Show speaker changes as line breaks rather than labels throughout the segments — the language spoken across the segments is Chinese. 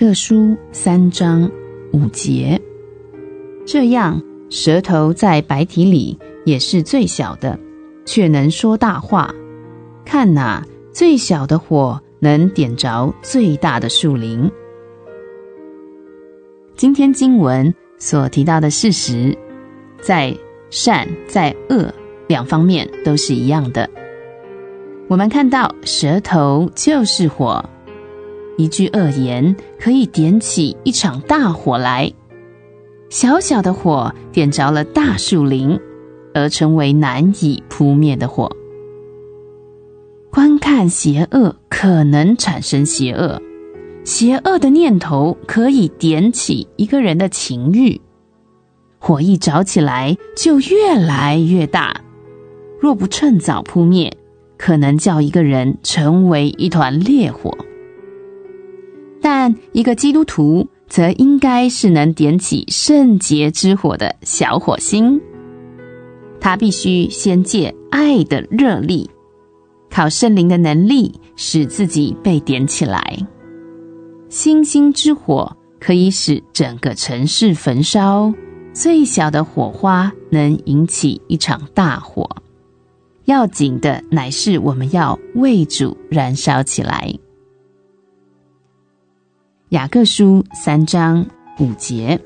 各书三章五节，这样舌头在白体里也是最小的，却能说大话。看哪，最小的火能点着最大的树林。今天经文所提到的事实，在善在恶两方面都是一样的。我们看到舌头就是火。一句恶言可以点起一场大火来，小小的火点着了大树林，而成为难以扑灭的火。观看邪恶可能产生邪恶，邪恶的念头可以点起一个人的情欲，火一着起来就越来越大，若不趁早扑灭，可能叫一个人成为一团烈火。一个基督徒则应该是能点起圣洁之火的小火星，他必须先借爱的热力，靠圣灵的能力，使自己被点起来。星星之火可以使整个城市焚烧，最小的火花能引起一场大火。要紧的乃是我们要为主燃烧起来。雅各书三章五节，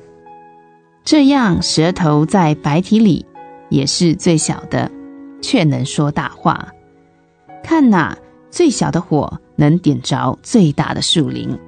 这样舌头在白体里也是最小的，却能说大话。看哪，最小的火能点着最大的树林。